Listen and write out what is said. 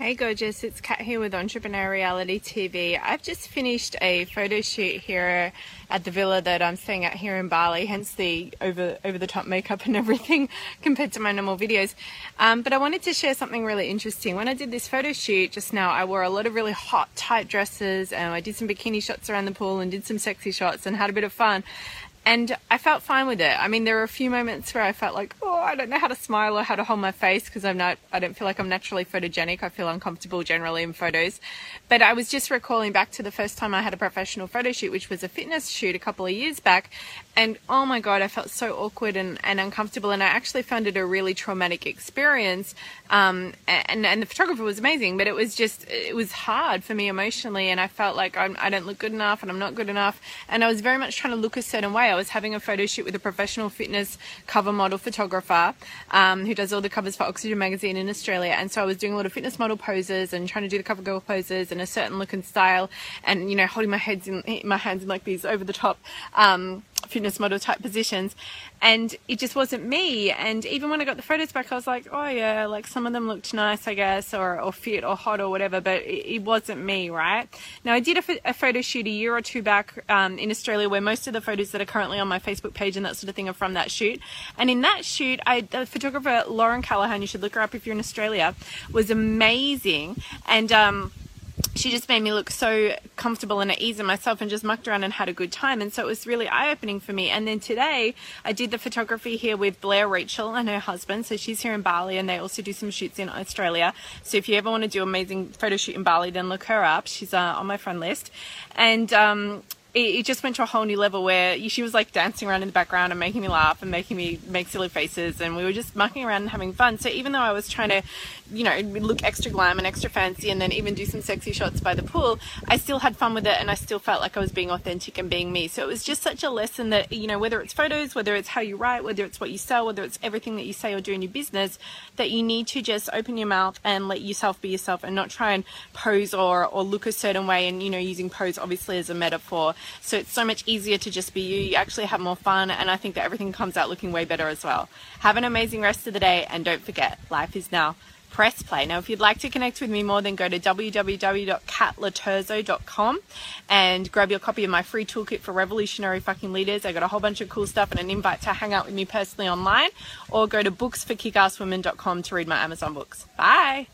Hey gorgeous, it's Kat here with Entrepreneur Reality TV. I've just finished a photo shoot here at the villa that I'm staying at here in Bali, hence the over over the top makeup and everything compared to my normal videos. Um, but I wanted to share something really interesting. When I did this photo shoot just now, I wore a lot of really hot tight dresses and I did some bikini shots around the pool and did some sexy shots and had a bit of fun and I felt fine with it. I mean, there were a few moments where I felt like, oh, I don't know how to smile or how to hold my face because I'm not, I don't feel like I'm naturally photogenic. I feel uncomfortable generally in photos. But I was just recalling back to the first time I had a professional photo shoot, which was a fitness shoot a couple of years back. And oh my God, I felt so awkward and, and uncomfortable. And I actually found it a really traumatic experience. Um, and, and the photographer was amazing, but it was just, it was hard for me emotionally. And I felt like I'm, I don't look good enough and I'm not good enough. And I was very much trying to look a certain way. I was having a photo shoot with a professional fitness cover model photographer um, who does all the covers for Oxygen magazine in Australia. And so I was doing a lot of fitness model poses and trying to do the cover girl poses in a certain look and style, and you know holding my heads in my hands in like these over the top. Um, fitness model type positions and it just wasn't me. And even when I got the photos back I was like oh yeah like some of them looked nice I guess or, or fit or hot or whatever but it, it wasn't me right? Now I did a, a photo shoot a year or two back um, in Australia where most of the photos that are currently on my Facebook page and that sort of thing are from that shoot. And in that shoot I the photographer Lauren Callahan you should look her up if you're in Australia was amazing. And um she just made me look so comfortable and at ease in myself and just mucked around and had a good time. And so it was really eye opening for me. And then today I did the photography here with Blair Rachel and her husband. So she's here in Bali and they also do some shoots in Australia. So if you ever want to do amazing photo shoot in Bali, then look her up. She's uh, on my friend list. And, um, it, it, just went to a whole new level where she was like dancing around in the background and making me laugh and making me make silly faces and we were just mucking around and having fun. So even though i was trying to you know look extra glam and extra fancy and then even do some sexy shots by the pool i still had fun with it and i still felt like i was being authentic and being me. So it was just such a lesson that you know whether it's photos whether it's how you write whether it's what you sell whether it's everything that you say or do in your business that you need to just open your mouth and let yourself be yourself and not try and pose or or look a certain way and you know using pose obviously as a metaphor so it's so much easier to just be you. You actually have more fun, and I think that everything comes out looking way better as well. Have an amazing rest of the day, and don't forget, life is now. Press play. Now, if you'd like to connect with me more, then go to www.katloterzo.com and grab your copy of my free toolkit for revolutionary fucking leaders. I got a whole bunch of cool stuff and an invite to hang out with me personally online, or go to booksforkickasswomen.com to read my Amazon books. Bye.